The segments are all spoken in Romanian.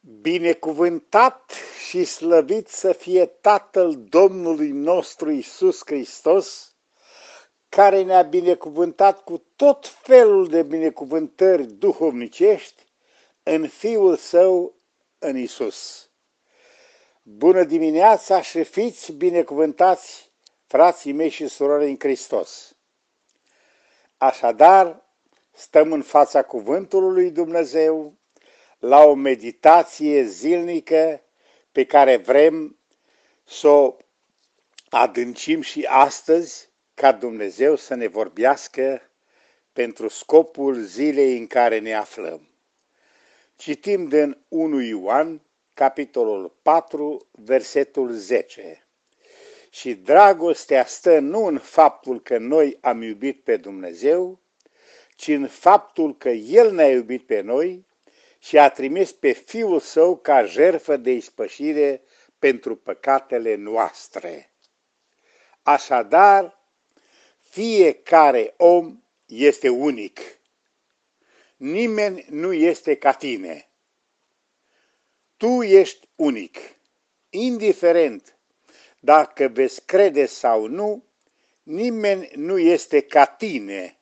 Binecuvântat și slăvit să fie Tatăl Domnului nostru Isus Hristos, care ne-a binecuvântat cu tot felul de binecuvântări duhovnicești în Fiul Său, în Isus. Bună dimineața și fiți binecuvântați, frații mei și surori în Hristos! Așadar, stăm în fața cuvântului lui Dumnezeu, la o meditație zilnică pe care vrem să o adâncim și astăzi ca Dumnezeu să ne vorbească pentru scopul zilei în care ne aflăm. Citim din 1 Ioan, capitolul 4, versetul 10. Și dragostea stă nu în faptul că noi am iubit pe Dumnezeu, ci în faptul că El ne-a iubit pe noi și a trimis pe Fiul Său ca jerfă de ispășire pentru păcatele noastre. Așadar, fiecare om este unic. Nimeni nu este ca tine. Tu ești unic. Indiferent dacă veți crede sau nu, nimeni nu este ca tine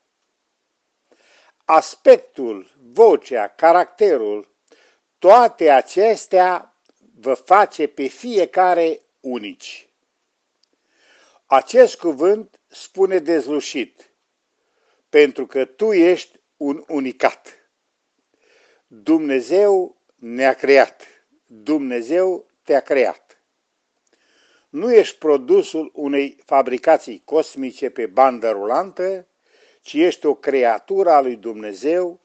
aspectul, vocea, caracterul, toate acestea vă face pe fiecare unici. Acest cuvânt spune dezlușit, pentru că tu ești un unicat. Dumnezeu ne-a creat, Dumnezeu te-a creat. Nu ești produsul unei fabricații cosmice pe bandă rulantă, ci ești o creatură a lui Dumnezeu.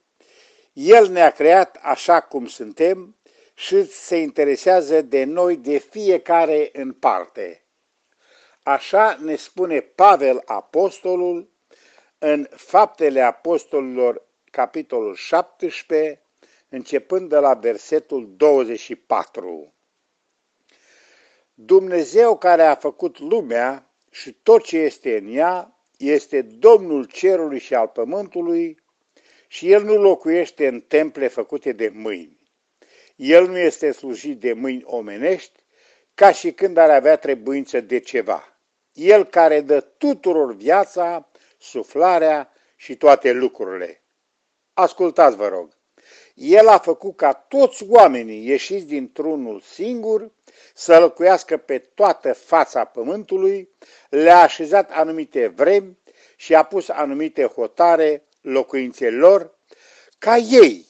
El ne-a creat așa cum suntem și se interesează de noi de fiecare în parte. Așa ne spune Pavel Apostolul în Faptele Apostolilor, capitolul 17, începând de la versetul 24. Dumnezeu care a făcut lumea și tot ce este în ea, este Domnul cerului și al pământului și El nu locuiește în temple făcute de mâini. El nu este slujit de mâini omenești, ca și când ar avea trebuință de ceva. El care dă tuturor viața, suflarea și toate lucrurile. Ascultați, vă rog. El a făcut ca toți oamenii ieșiți dintr-unul singur să locuiască pe toată fața pământului, le-a așezat anumite vremi și a pus anumite hotare locuințelor, ca ei,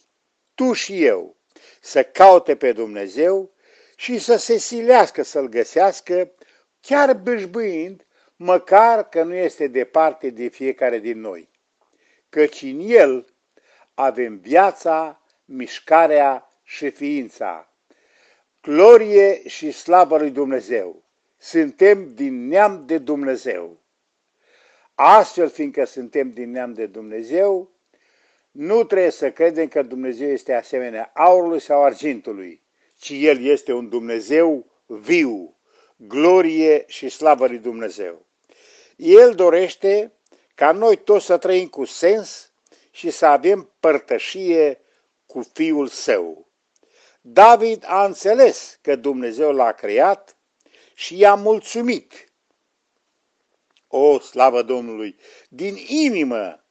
tu și eu, să caute pe Dumnezeu și să se silească să-L găsească, chiar bâșbâind, măcar că nu este departe de fiecare din noi. Căci în El avem viața, mișcarea și ființa. Glorie și slavă lui Dumnezeu! Suntem din neam de Dumnezeu. Astfel, fiindcă suntem din neam de Dumnezeu, nu trebuie să credem că Dumnezeu este asemenea aurului sau argintului, ci El este un Dumnezeu viu, glorie și slavă lui Dumnezeu. El dorește ca noi toți să trăim cu sens și să avem părtășie cu Fiul Său. David a înțeles că Dumnezeu l-a creat și i-a mulțumit. O, slavă Domnului! Din inimă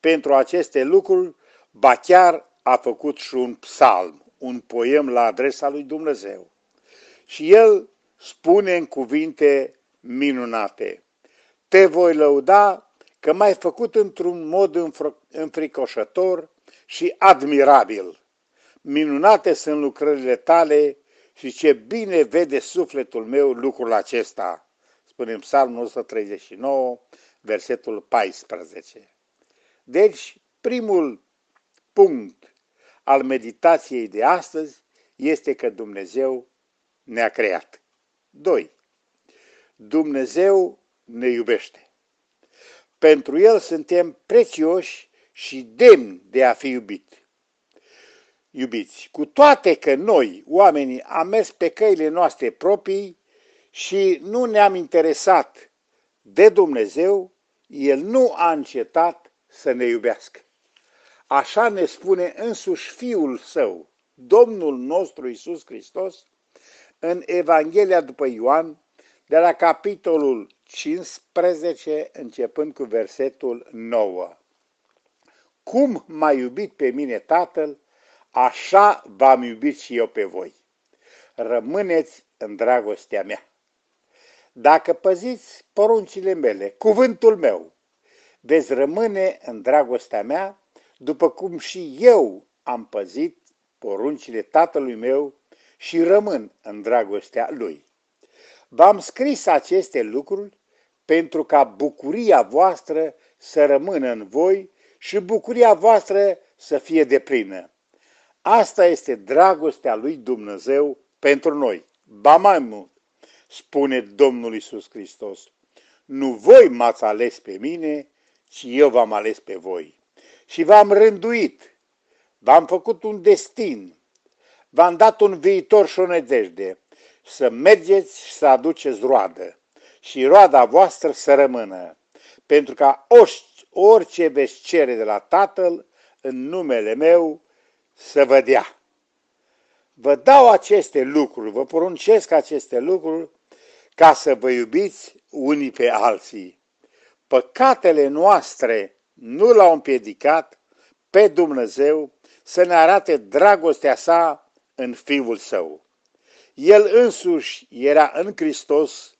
pentru aceste lucruri, ba chiar a făcut și un psalm, un poem la adresa lui Dumnezeu. Și el spune în cuvinte minunate, Te voi lăuda că m-ai făcut într-un mod înfricoșător și admirabil. Minunate sunt lucrările tale și ce bine vede sufletul meu lucrul acesta, spune în Psalmul 139, versetul 14. Deci, primul punct al meditației de astăzi este că Dumnezeu ne-a creat. 2. Dumnezeu ne iubește. Pentru El suntem prețioși și demni de a fi iubit iubiți, cu toate că noi, oamenii, am mers pe căile noastre proprii și nu ne-am interesat de Dumnezeu, El nu a încetat să ne iubească. Așa ne spune însuși Fiul Său, Domnul nostru Isus Hristos în Evanghelia după Ioan, de la capitolul 15, începând cu versetul 9. Cum m-a iubit pe mine Tatăl, așa v-am iubit și eu pe voi. Rămâneți în dragostea mea. Dacă păziți poruncile mele, cuvântul meu, veți rămâne în dragostea mea, după cum și eu am păzit poruncile tatălui meu și rămân în dragostea lui. V-am scris aceste lucruri pentru ca bucuria voastră să rămână în voi și bucuria voastră să fie deplină. Asta este dragostea lui Dumnezeu pentru noi. Ba mai mult, spune Domnul Isus Hristos, nu voi m-ați ales pe mine, ci eu v-am ales pe voi. Și v-am rânduit, v-am făcut un destin, v-am dat un viitor și o nedejde, să mergeți și să aduceți roadă și roada voastră să rămână, pentru ca orice veți cere de la Tatăl în numele meu să vă dea. Vă dau aceste lucruri, vă poruncesc aceste lucruri ca să vă iubiți unii pe alții. Păcatele noastre nu l-au împiedicat pe Dumnezeu să ne arate dragostea sa în Fiul Său. El însuși era în Hristos,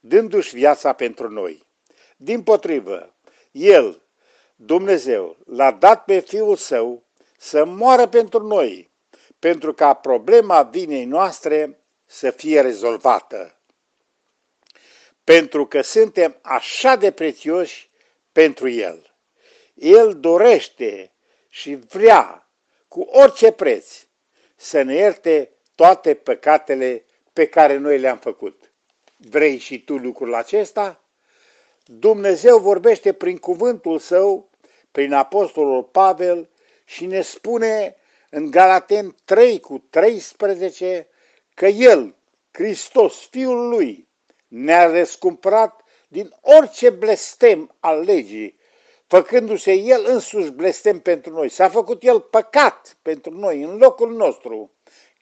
dându-și viața pentru noi. Din potrivă, El, Dumnezeu, l-a dat pe Fiul Său să moară pentru noi, pentru ca problema vinei noastre să fie rezolvată. Pentru că suntem așa de prețioși pentru El. El dorește și vrea cu orice preț să ne ierte toate păcatele pe care noi le-am făcut. Vrei și tu lucrul acesta? Dumnezeu vorbește prin cuvântul său, prin apostolul Pavel și ne spune în Galaten 3 cu 13 că El, Hristos, Fiul Lui, ne-a răscumpărat din orice blestem al legii, făcându-se El însuși blestem pentru noi. S-a făcut El păcat pentru noi, în locul nostru,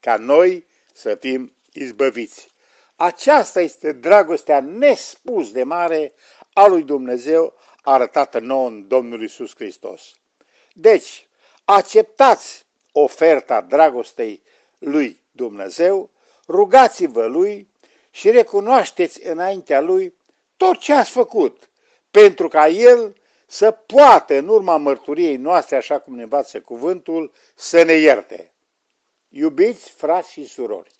ca noi să fim izbăviți. Aceasta este dragostea nespus de mare a lui Dumnezeu arătată nouă în Domnul Isus Hristos. Deci, acceptați oferta dragostei lui Dumnezeu, rugați-vă lui și recunoașteți înaintea lui tot ce ați făcut, pentru ca el să poată, în urma mărturiei noastre, așa cum ne învață cuvântul, să ne ierte. Iubiți frați și surori,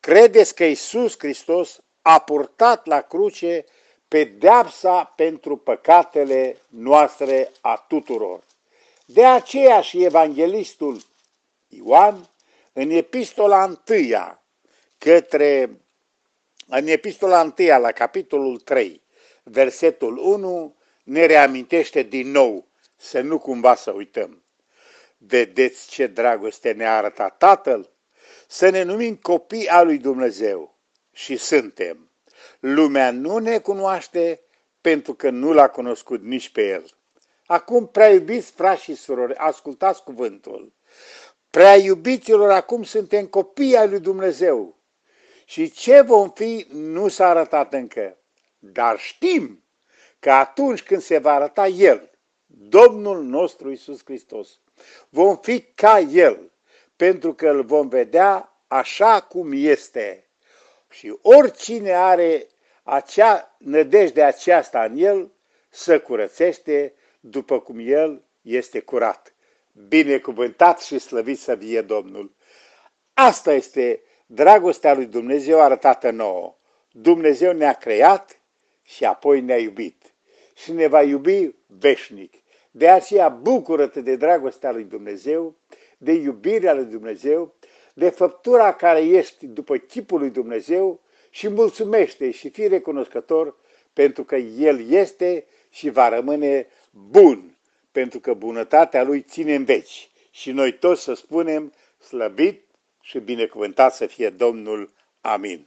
credeți că Isus Hristos a purtat la cruce pedeapsa pentru păcatele noastre a tuturor. De aceea și evanghelistul Ioan, în epistola întâia, către, în epistola întâia, la capitolul 3, versetul 1, ne reamintește din nou să nu cumva să uităm. Vedeți ce dragoste ne-a arătat Tatăl? Să ne numim copii al lui Dumnezeu. Și suntem. Lumea nu ne cunoaște pentru că nu l-a cunoscut nici pe El. Acum, prea iubiți frați și surori, ascultați cuvântul. Prea iubiților, acum suntem copii ai lui Dumnezeu. Și ce vom fi nu s-a arătat încă. Dar știm că atunci când se va arăta El, Domnul nostru Isus Hristos, vom fi ca El, pentru că îl vom vedea așa cum este. Și oricine are acea nădejde aceasta în El, să curățește după cum El este curat. Binecuvântat și slăvit să fie Domnul. Asta este dragostea lui Dumnezeu arătată nouă. Dumnezeu ne-a creat și apoi ne-a iubit și ne va iubi veșnic. De aceea bucură-te de dragostea lui Dumnezeu, de iubirea lui Dumnezeu, de făptura care ești după chipul lui Dumnezeu și mulțumește și fii recunoscător pentru că El este și va rămâne bun, pentru că bunătatea Lui ține în veci. Și noi toți să spunem slăbit și binecuvântat să fie Domnul. Amin.